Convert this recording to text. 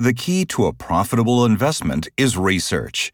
The key to a profitable investment is research.